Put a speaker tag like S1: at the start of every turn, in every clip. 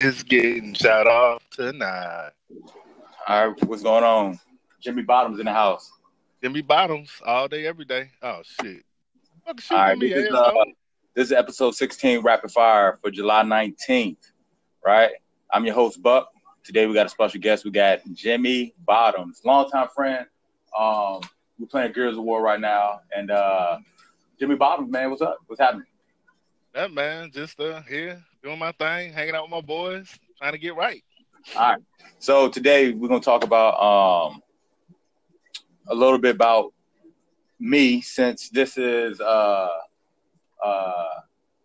S1: is getting shot off tonight.
S2: All right, what's going on? Jimmy Bottoms in the house.
S1: Jimmy Bottoms all day, every day. Oh shit. Fuck
S2: All right, this is, uh, this is episode 16 Rapid Fire for July 19th, right? I'm your host, Buck. Today we got a special guest. We got Jimmy Bottoms, longtime friend. Um, we're playing Gears of War right now. And uh, Jimmy Bottoms, man, what's up? What's happening?
S1: That man, just uh here doing my thing, hanging out with my boys, trying to get right.
S2: All right. So today we're gonna talk about um a little bit about me since this is uh uh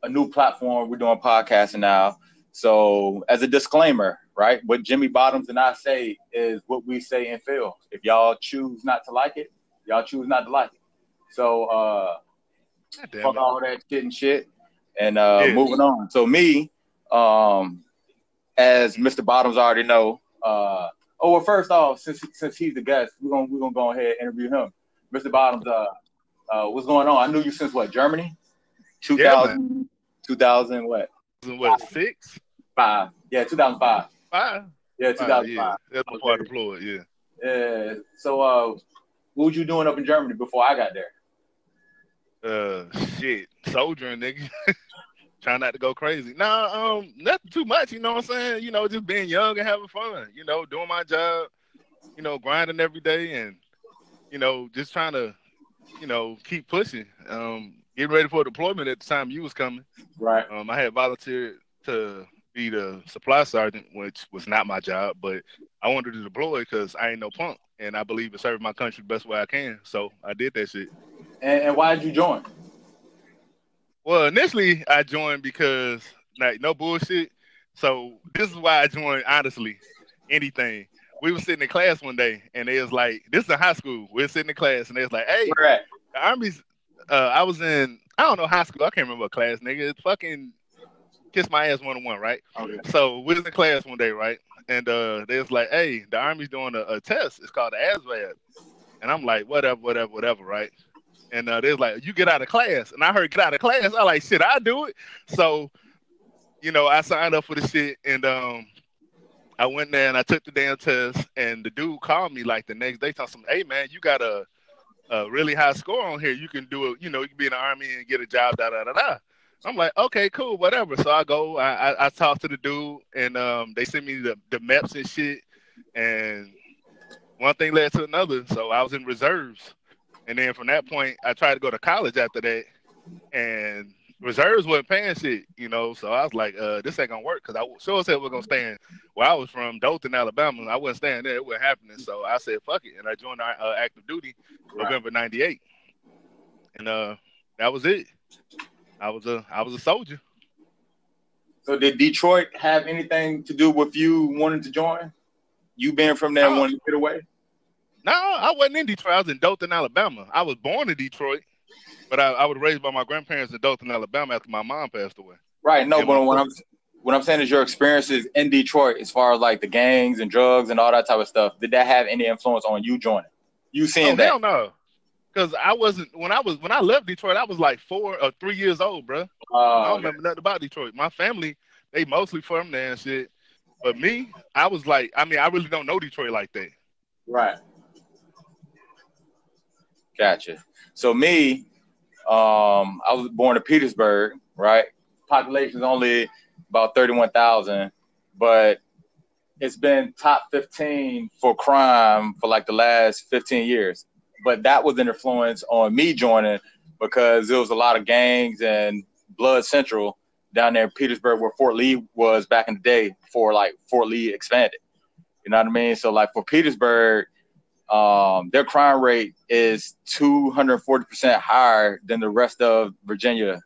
S2: a new platform. We're doing podcasting now. So as a disclaimer, right, what Jimmy Bottoms and I say is what we say and feel. If y'all choose not to like it, y'all choose not to like it. So uh fuck all that shit and shit. And uh
S1: Yeah.
S2: moving on. So me, um, as Mr. Bottoms already know, uh oh well first off, since since he's the guest, we're gonna we're gonna go ahead and interview him. Mr. Bottoms, uh uh what's going on? I knew you since what, Germany? 2000, 2000 what?
S1: What six?
S2: Five. Yeah, 2005.
S1: Five?
S2: Yeah, 2005.
S1: yeah. That's before I deployed, yeah.
S2: Yeah. So uh what were you doing up in Germany before I got there?
S1: Uh shit. Soldiering, nigga. Trying not to go crazy. Nah, um, nothing too much, you know what I'm saying? You know, just being young and having fun, you know, doing my job, you know, grinding every day and, you know, just trying to, you know, keep pushing. Um, getting ready for deployment at the time you was coming.
S2: Right.
S1: Um, I had volunteered to be the supply sergeant, which was not my job, but I wanted to deploy because I ain't no punk, and I believe in serving my country the best way I can. So I did that shit.
S2: And, and why did you join?
S1: Well, initially I joined because like no bullshit. So this is why I joined. Honestly, anything. We were sitting in class one day, and they was like, "This is in high school." We are sitting in class, and they was like, "Hey, the army's." Uh, I was in I don't know high school. I can't remember what class, nigga. It's fucking kiss my ass one on one, right?
S2: Okay.
S1: So we was in class one day, right? And uh, they was like, "Hey, the army's doing a, a test. It's called the ASVAB." And I'm like, "Whatever, whatever, whatever," right? And uh, they was like, "You get out of class." And I heard "get out of class." I like, "Shit, I do it." So, you know, I signed up for the shit, and um, I went there and I took the damn test. And the dude called me like the next day, telling me, "Hey, man, you got a, a really high score on here. You can do it. You know, you can be in the army and get a job." Da da da da. I'm like, okay, cool, whatever. So I go, I I, I talk to the dude, and um, they send me the the MEPS and shit, and one thing led to another. So I was in reserves, and then from that point, I tried to go to college after that, and reserves wasn't paying shit, you know. So I was like, uh, this ain't gonna work because I sure said we're gonna stay in where I was from, Dothan, Alabama. I wasn't staying there; it wasn't happening. So I said, fuck it, and I joined uh, active duty
S2: Right.
S1: November '98, and uh, that was it. I was a I was a soldier.
S2: So did Detroit have anything to do with you wanting to join? You being from there and
S1: No.
S2: wanting to get away?
S1: No, I wasn't in Detroit. I was in Dothan, Alabama. I was born in Detroit, but I, I was raised by my grandparents in Dothan, Alabama after my mom passed away.
S2: Right. No,
S1: Yeah,
S2: but what I'm what I'm saying is your experiences in Detroit, as far as like the gangs and drugs and all that type of stuff, did that have any influence on you joining? You seeing
S1: oh
S2: that?
S1: hell no, because I wasn't when I was when I left Detroit. I was like four or three years old, bro. I
S2: Uh,
S1: don't remember nothing about Detroit. My family, they mostly from there and shit. But me, I was like, I mean, I really don't know Detroit like that.
S2: right. Gotcha. So me, um, I was born in Petersburg, right? Population is only about thirty-one thousand, but it's been top fifteen for crime for like the last fifteen years. But that was an influence on me joining because there was a lot of gangs and blood central down there in Petersburg where Fort Lee was back in the day before like Fort Lee expanded. You know what I mean? So like for Petersburg, um, their crime rate is 240% higher than the rest of Virginia.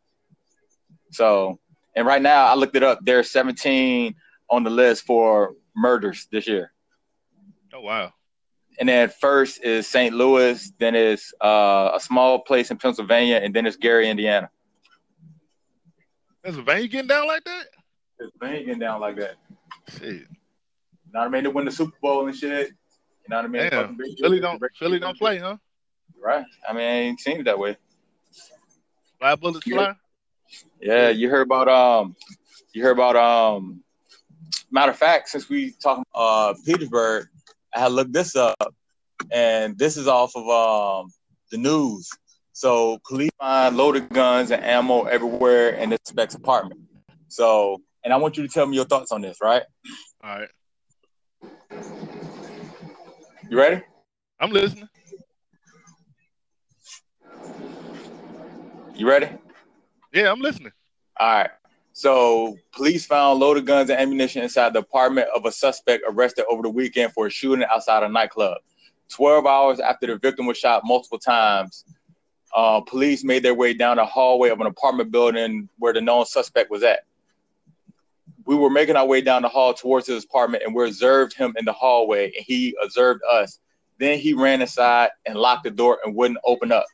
S2: So, and right now I looked it up. There's 17 on the list for murders this year.
S1: Oh wow.
S2: And then first is St. Louis, then it's uh, a small place in Pennsylvania, and then it's Gary, Indiana.
S1: Pennsylvania getting down like that?
S2: Pennsylvania getting down like that.
S1: Shit.
S2: Not what I win the Super Bowl and shit. You know what I mean?
S1: Damn. Philly don't Philly don't play, huh?
S2: Right. I mean, I ain't seen it that way.
S1: Fly bullets
S2: Yeah.
S1: fly.
S2: Yeah, you heard about um, you heard about um, matter of fact, since we talking uh Petersburg, I had looked this up, and this is off of um the news. So police find loaded guns and ammo everywhere in the suspect's apartment. So, and I want you to tell me your thoughts on this, right?
S1: All right.
S2: You ready?
S1: I'm listening.
S2: You ready?
S1: Yeah, I'm listening.
S2: All right. So, police found loaded guns and ammunition inside the apartment of a suspect arrested over the weekend for a shooting outside a nightclub. 12 hours after the victim was shot multiple times, uh, police made their way down the hallway of an apartment building where the known suspect was at. We were making our way down the hall towards his apartment and we observed him in the hallway and he observed us. Then he ran inside and locked the door and wouldn't open up.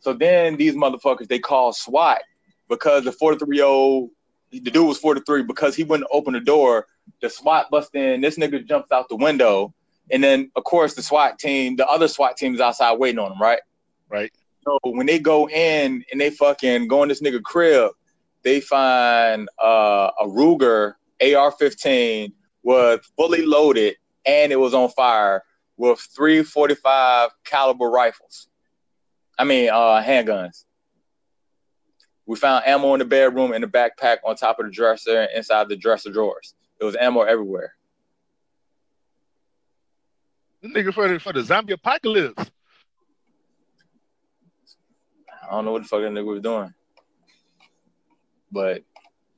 S2: So then these motherfuckers, they called SWAT because the 43 year old, the dude was 43 because he wouldn't open the door. The SWAT bust in. This nigga jumps out the window. And then, of course, the SWAT team, the other SWAT team is outside waiting on him, right?
S1: Right.
S2: So when they go in and they fucking go in this nigga crib, they find uh, a Ruger AR-15 was fully loaded and it was on fire with three 45 caliber rifles. I mean, uh, handguns. We found ammo in the bedroom in the backpack on top of the dresser and inside the dresser drawers. There was ammo everywhere.
S1: This nigga for the, for the zombie apocalypse.
S2: I don't know what the fuck that nigga was doing. But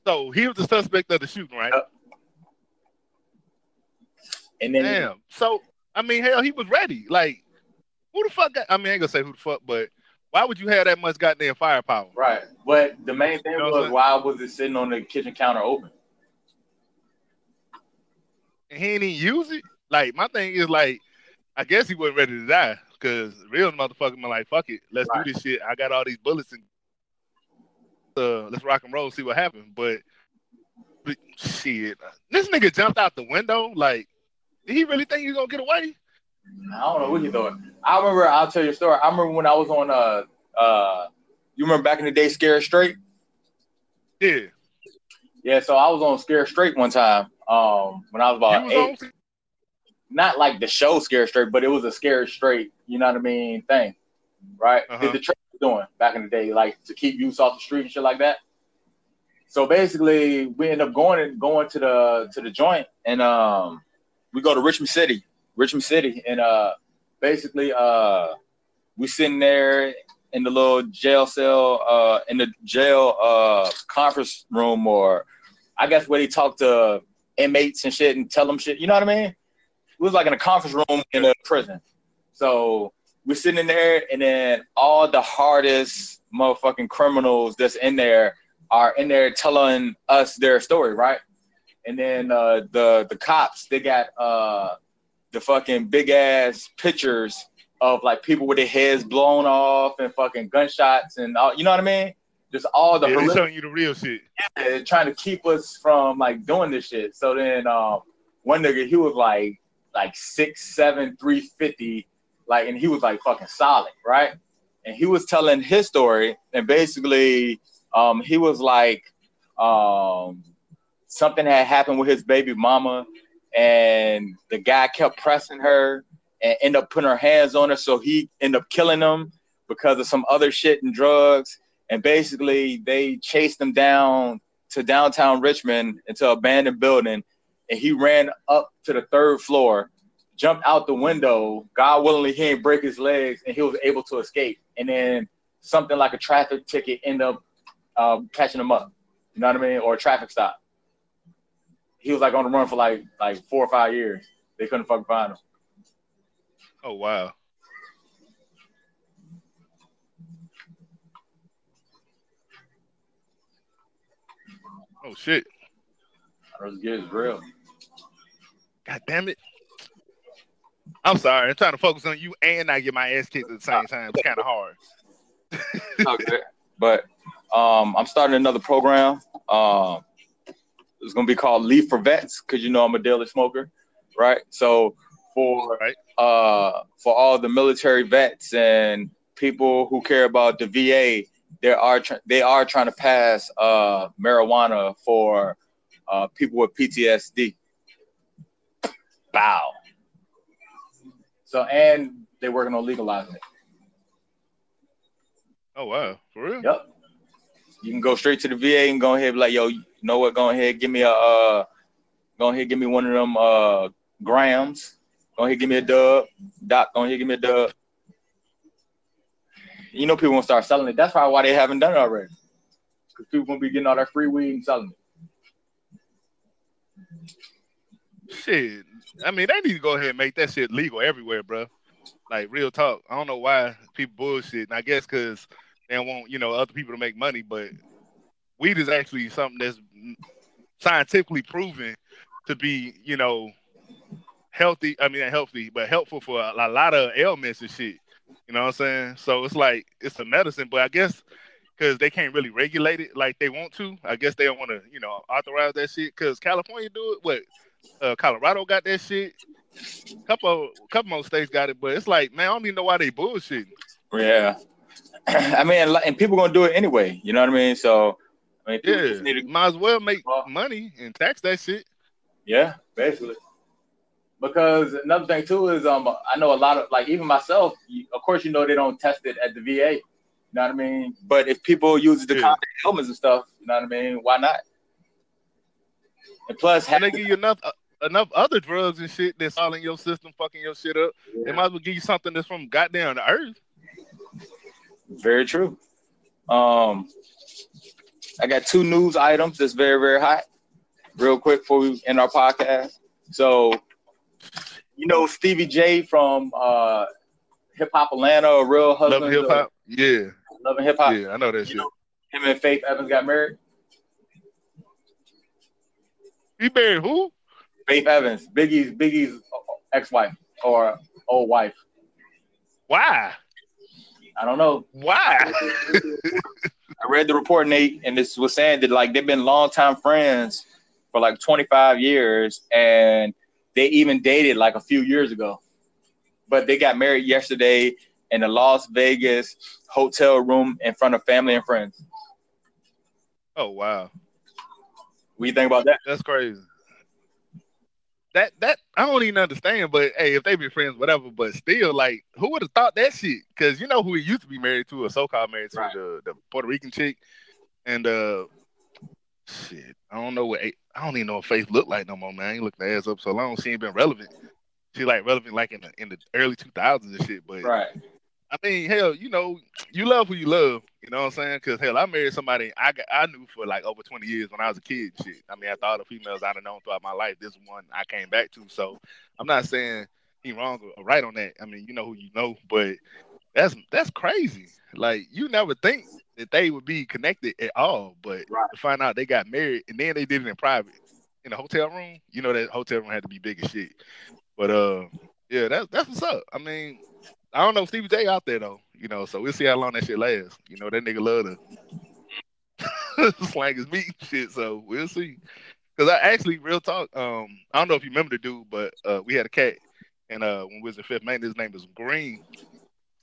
S1: So he was the suspect of the shooting, right?
S2: Yep. and then
S1: Damn. So I mean, hell, he was ready. Like, who the fuck? Got, I mean, I ain't gonna say who the fuck, but why would you have that much goddamn firepower?
S2: right. But the main thing
S1: You know
S2: was why was it sitting on the kitchen counter open?
S1: And he even use it. Like, my thing is like, I guess he wasn't ready to die because real motherfucker been like, fuck it, let's
S2: Right.
S1: do this shit. I got all these bullets and uh, let's rock and roll, see what happens. But, but shit, this nigga jumped out the window. Like, did he really think he was gonna get away?
S2: I don't know what he thought. I remember. I'll tell you a story. I remember when I was on uh uh. You remember back in the day, Scared Straight?
S1: Yeah,
S2: Yeah. So I was on Scared Straight one time. Um, when I was about
S1: was
S2: eight.
S1: on.
S2: Not like the show Scared Straight, but it was a Scared Straight. You know what I mean? Thing, right?
S1: Uh-huh.
S2: Did the was doing back in the day, like to keep youths off the street and shit like that. So basically, we end up going and going to the to the joint, and um, we go to Richmond City, Richmond City, and uh, basically, uh, we sitting there in the little jail cell, uh, in the jail uh conference room, or I guess where they talk to inmates and shit and tell them shit. You know what I mean? It was like in a conference room in a prison. So we're sitting in there, and then all the hardest motherfucking criminals that's in there are in there telling us their story, right? And then uh, the the cops they got uh, the fucking big ass pictures of like people with their heads blown off and fucking gunshots and all, you know what I mean? Just all the
S1: Yeah,
S2: horrific
S1: showing you the real shit.
S2: and trying to keep us from like doing this shit. So then um one nigga he was like like six seven three fifty like and he was like fucking solid, right? And he was telling his story and basically um he was like um something had happened with his baby mama and the guy kept pressing her and end up putting her hands on her so he ended up killing him because of some other shit and drugs and basically they chased him down to downtown Richmond into an abandoned building, and he ran up to the third floor, jumped out the window. God willingly, he didn't break his legs, and he was able to escape. And then something like a traffic ticket ended up uh, catching him up. You know what I mean? Or a traffic stop. He was like on the run for like like four or five years. They couldn't fucking find him.
S1: Oh wow. Oh shit.
S2: Those kids real.
S1: God damn it. I'm sorry. I'm trying to focus on you and not get my ass kicked at the same time. It's kind of hard.
S2: okay. But um, I'm starting another program. Um, it's gonna be called Leave for Vets because you know I'm a daily smoker, right? So for
S1: Right.
S2: uh, for all the military vets and people who care about the VA, they are tr- they are trying to pass uh, marijuana for uh, people with PTSD. Bow. So and they're working on legalizing it.
S1: Oh wow, for real?
S2: Yep. You can go straight to the VA and go ahead and be like, yo, you know what? Go ahead, give me a uh go ahead, give me one of them uh grams. Go ahead, give me a dub. Doc, go ahead, give me a dub. You know people gonna start selling it. That's probably why they haven't done it already. Because people gonna be getting all that free weed and selling
S1: it. Shit. I mean, they need to go ahead and make that shit legal everywhere, bro. Like real talk. I don't know why people bullshit. And I guess because they don't want, you know, other people to make money, but weed is actually something that's scientifically proven to be, you know, healthy. I mean, healthy, but helpful for a, a lot of ailments and shit. You know what I'm saying? So it's like it's a medicine, but I guess because they can't really regulate it like they want to. I guess they don't want to, you know, authorize that shit. Because California do it. What? Uh, Colorado got that shit. Couple, couple more states got it, but it's like, man, I don't even know why they bullshitting.
S2: Yeah, I mean, and people gonna do it anyway. You know what I mean? So, I mean,
S1: yeah, to... might as well make money and tax that shit.
S2: Yeah, basically. Because another thing too is, um, I know a lot of like even myself. Of course, you know they don't test it at the VA. You know what I mean? But if people use the yeah. helmets and stuff, you know what I mean? Why not? And plus,
S1: and they give you enough uh, enough other drugs and shit that's all in your system, fucking your shit up. Yeah. They might as well give you something that's from goddamn the earth.
S2: Very true. Um, I got two news items that's very very hot. Real quick before we end our podcast. So, you know Stevie J from uh, Hip Hop Atlanta, a real husband.
S1: Love hip hop. Yeah.
S2: Loving hip hop.
S1: Yeah, I know that you shit. Know,
S2: him and Faith Evans got married.
S1: He married who?
S2: Faith Evans, Biggie's Biggie's ex-wife or old wife.
S1: Why?
S2: I don't know.
S1: Why?
S2: I read the report, Nate, and this was saying that like they've been longtime friends for like 25 years, and they even dated like a few years ago. But they got married yesterday in a Las Vegas hotel room in front of family and friends.
S1: Oh wow.
S2: What do you think about that?
S1: That's crazy that that I don't even understand. But hey, if they be friends, whatever. But still, like, who would have thought that shit? Because you know who he used to be married to, a so-called married to, right. the the Puerto Rican chick, and uh, shit, I don't know what I don't even know what Faith looked like no more, man. I ain't the ass up so long. She ain't been relevant. She like relevant like in the in the early two thousands and shit. But
S2: right.
S1: I mean, hell, you know, you love who you love. You know what I'm saying? Because hell, I married somebody I got, I knew for like over 20 years when I was a kid. Shit. I mean, after all the females I'd have known throughout my life, this one I came back to. So I'm not saying he wrong or right on that. I mean, you know who you know, but that's that's crazy. Like you never think that they would be connected at all, but right. to find out they got married and then they did it in private in a hotel room. You know that hotel room had to be big as shit. But uh, yeah, that's that's what's up. I mean, I don't know Stevie J out there though, you know, so we'll see how long that shit lasts. You know, that nigga love to slang his meat shit, so we'll see. Cause I actually real talk, um, I don't know if you remember the dude, but uh, we had a cat and uh when we was in fifth man, his name was Green.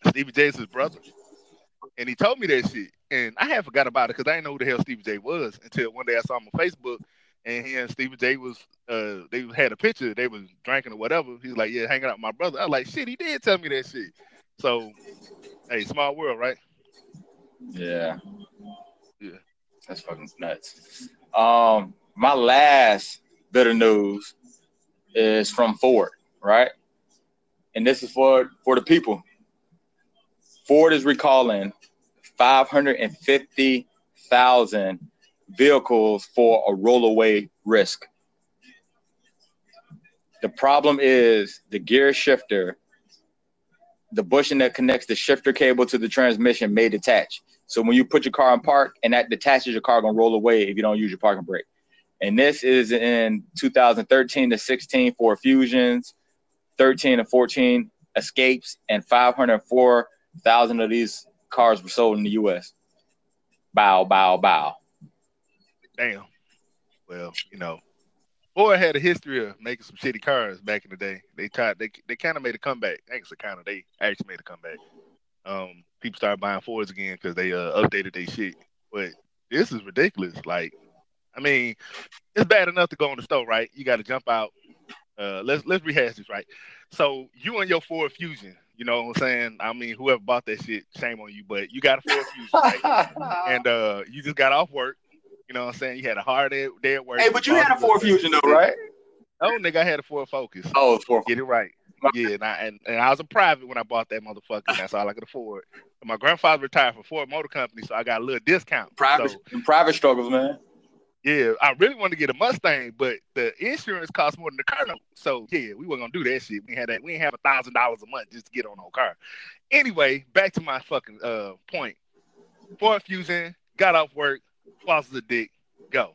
S1: Stevie J is his brother. And he told me that shit. And I had forgot about it because I didn't know who the hell Stevie J was until one day I saw him on Facebook and he and Stevie J was uh they had a picture, they was drinking or whatever. He's like, Yeah, hanging out with my brother. I was like, shit, he did tell me that shit. So hey, small world, right?
S2: Yeah.
S1: Yeah.
S2: That's fucking nuts. Um, my last bit of news is from Ford, right? And this is for for the people. Ford is recalling 550,000 vehicles for a rollaway risk. The problem is the gear shifter, the bushing that connects the shifter cable to the transmission may detach. So when you put your car in park and that detaches, your car gonna roll away if you don't use your parking brake. And this is in 2013 to 16 for Fusions, 13 to 14 Escapes, and 504,000 of these cars were sold in the U.S. Bow, bow, bow
S1: damn. Well, you know, Ford had a history of making some shitty cars back in the day. They tried, they they kind of made a comeback. Actually, kind of, they actually made a comeback. Um, people started buying Fords again because they uh, updated their shit. But this is ridiculous. Like, I mean, it's bad enough to go in the store, right? You got to jump out, uh, let's let's rehash this right. So you and your Ford Fusion, you know what I'm saying? I mean, whoever bought that shit, shame on you, but you got a Ford Fusion, right? and uh, you just got off work. You know what I'm saying? You had a hard day, day at work.
S2: Hey, but you had a Ford Fusion though, right?
S1: Oh, nigga, I had a Ford Focus.
S2: Oh, Ford.
S1: Get it right. Yeah, and I, and, and I was a private when I bought that motherfucker. That's all I could afford. And my grandfather retired from Ford Motor Company, so I got a little discount.
S2: Private,
S1: So,
S2: private struggles, man.
S1: yeah, I really wanted to get a Mustang, but the insurance costs more than the car. So yeah, we weren't gonna do that shit. We had that. We didn't have a thousand dollars a month just to get on our car. Anyway, back to my fucking uh point. Ford Fusion got off work, the dick, go.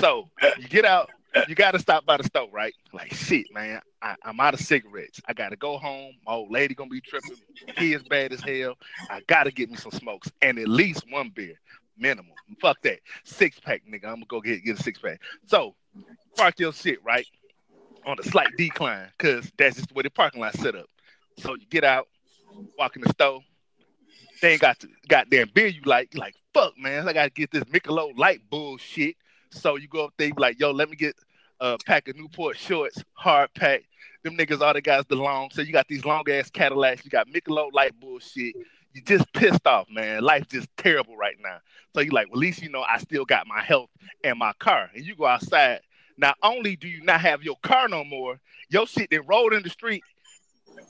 S1: So you get out, you got to stop by the store, right? Like shit, man. I, I'm out of cigarettes. I gotta go home. My old lady gonna be tripping. Kids bad as hell. I gotta get me some smokes and at least one beer, minimum. Fuck that, six pack, nigga. I'm gonna go get get a six pack. So park your shit right on a slight decline, cause that's just the way the parking lot set up. So you get out, walk in the store. They ain't got the goddamn beer you like. You like, fuck, man. I gotta get this Michelob Light bullshit. So you go up there, like, yo, let me get a pack of Newport shorts, hard pack. Them niggas, all the guys, the long. So you got these long ass Cadillacs. You got Michelob Light bullshit. You just pissed off, man. Life just terrible right now. So you like, well, at least you know I still got my health and my car. And you go outside. Not only do you not have your car no more, your shit that rolled in the street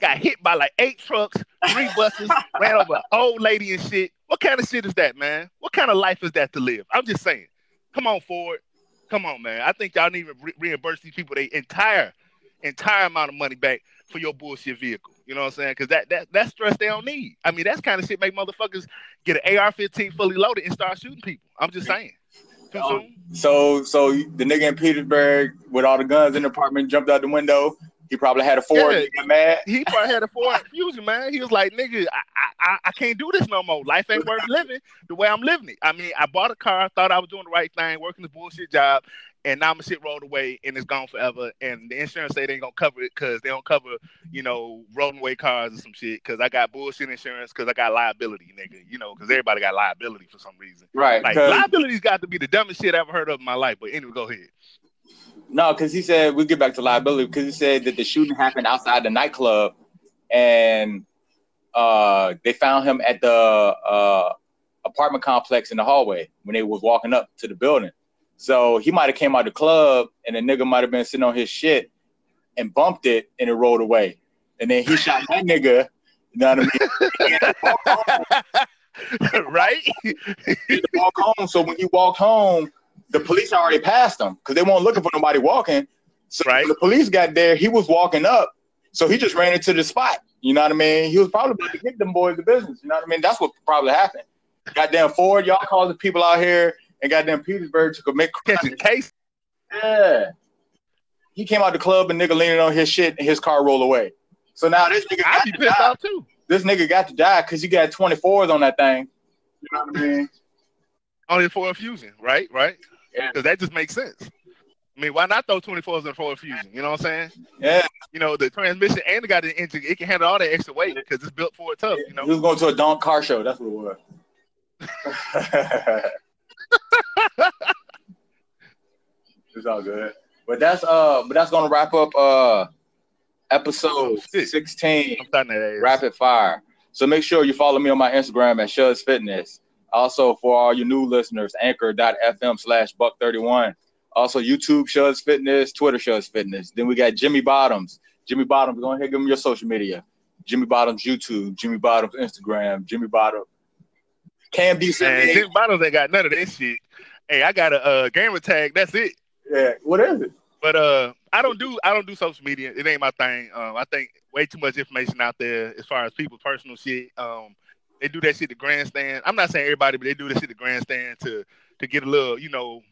S1: got hit by like eight trucks, three buses, ran over an old lady and shit. What kind of shit is that, man? What kind of life is that to live? I'm just saying. Come on, Ford. Come on, man. I think y'all need to re- reimburse these people their entire, entire amount of money back for your bullshit vehicle. You know what I'm saying? Because that that that stress they don't need. I mean, that's kind of shit make motherfuckers get an AR-15 fully loaded and start shooting people. I'm just saying. Too
S2: Oh,
S1: soon?
S2: So, so the nigga in Petersburg with all the guns in the apartment jumped out the window. He probably had a Ford.
S1: Yeah.
S2: He mad.
S1: He probably had a Ford Fusion, man. He was like, nigga, I, I, I can't do this no more. Life ain't worth living the way I'm living it. I mean, I bought a car, thought I was doing the right thing, working this bullshit job, and now my shit rolled away and it's gone forever. And the insurance say they ain't gonna cover it because they don't cover, you know, rolling away cars or some shit. Because I got bullshit insurance because I got liability, nigga. You know, because everybody got liability for some reason.
S2: Right.
S1: Like liability's got to be the dumbest shit I ever heard of in my life. But anyway, go ahead.
S2: No, because he said we get back to liability because he said that the shooting happened outside the nightclub, and uh, they found him at the uh, apartment complex in the hallway when they was walking up to the building. So he might have came out of the club, and the nigga might have been sitting on his shit and bumped it, and it rolled away. And then he shot that nigga. You know what I mean?
S1: right?
S2: He walk home. So when he walked home, the police already passed him because they weren't looking for nobody walking. So
S1: Right.
S2: the police got there, he was walking up. So he just ran into the spot. You know what I mean? He was probably about to get them boys the business. You know what I mean? That's what probably happened. Goddamn Ford, y'all causing people out here and goddamn Petersburg to commit
S1: Catching case.
S2: Yeah. He came out the club and nigga leaning on his shit and his car rolled away. So now this nigga
S1: I'd
S2: got
S1: be
S2: to
S1: pissed
S2: die.
S1: off too.
S2: This nigga got to die because he got 24s on that thing. You know what I mean?
S1: Only for a fusion, right? Right?
S2: Yeah.
S1: Because that just makes sense. I mean, why not throw 24s in for a fusion? You know what I'm saying?
S2: Yeah.
S1: You know, the transmission and it got the engine, it can handle all that extra weight because it's built for it tough, you know.
S2: We was going to a donk car show. That's what it was. it's all good. But that's uh but that's gonna wrap up uh episode
S1: Oh,
S2: 16
S1: I'm starting that ass.
S2: rapid fire. So make sure you follow me on my Instagram at Shuz Fitness. Also for all you new listeners, anchor.fm slash buck 31. Also YouTube Shuz Fitness, Twitter Shuz Fitness. Then we got Jimmy Bottoms. Jimmy Bottoms, go ahead, give him your social media. Jimmy Bottoms YouTube, Jimmy Bottoms Instagram, Jimmy Bottoms. Cam
S1: Man,
S2: D78.
S1: Jimmy Bottoms ain't got none of that shit. Hey, I got a uh, gamer tag. That's it.
S2: Yeah, what is it?
S1: But uh, I don't do I don't do social media. It ain't my thing. Um, I think way too much information out there as far as people's personal shit. Um, they do that shit the grandstand. I'm not saying everybody, but they do that shit the grandstand to to get a little, you know,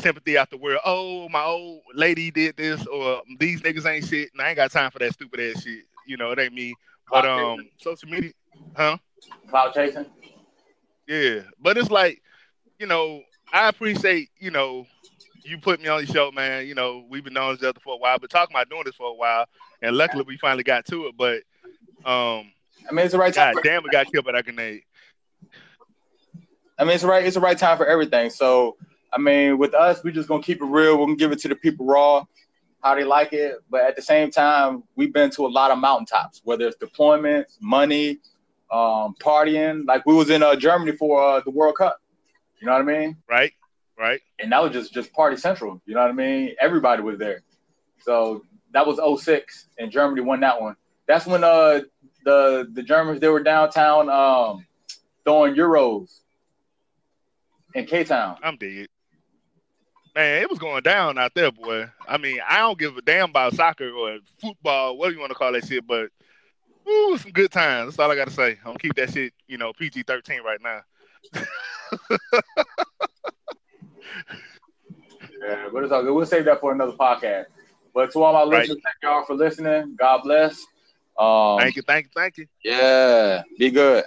S1: sympathy out the world. Oh, my old lady did this, or these niggas ain't shit. And I ain't got time for that stupid ass shit. You know, it ain't me. But um, social media, huh?
S2: Cloud chasing.
S1: Yeah, but it's like, you know, I appreciate, you know, you put me on your show, man. You know, we've been knowing each other for a while, but talking about doing this for a while, and luckily we finally got to it. But, um,
S2: I mean, it's the right time.
S1: god
S2: For,
S1: damn, we got killed by that grenade.
S2: I mean, it's the right. It's the right time for everything. So, I mean, with us, we're just gonna keep it real. We're gonna give it to the people raw. how they like it. But at the same time, we've been to a lot of mountaintops, whether it's deployments, money, um, partying. Like we was in uh, Germany for uh, the World Cup. You know what I mean?
S1: Right. Right.
S2: And that was just just party central. You know what I mean? Everybody was there. So that was 06 and Germany won that one. That's when uh the the Germans they were downtown um throwing euros in K Town.
S1: I'm dead. Man, it was going down out there, boy. I mean, I don't give a damn about soccer or football, whatever you want to call that shit, but ooh, some good times. That's all I gotta say. I'm gonna keep that shit, you know, PG thirteen right now.
S2: yeah, but it's all good. We'll save that for another podcast. But to all my
S1: Right.
S2: listeners, thank y'all for listening. God bless. Um,
S1: Thank you, thank you, thank you.
S2: Yeah, be good.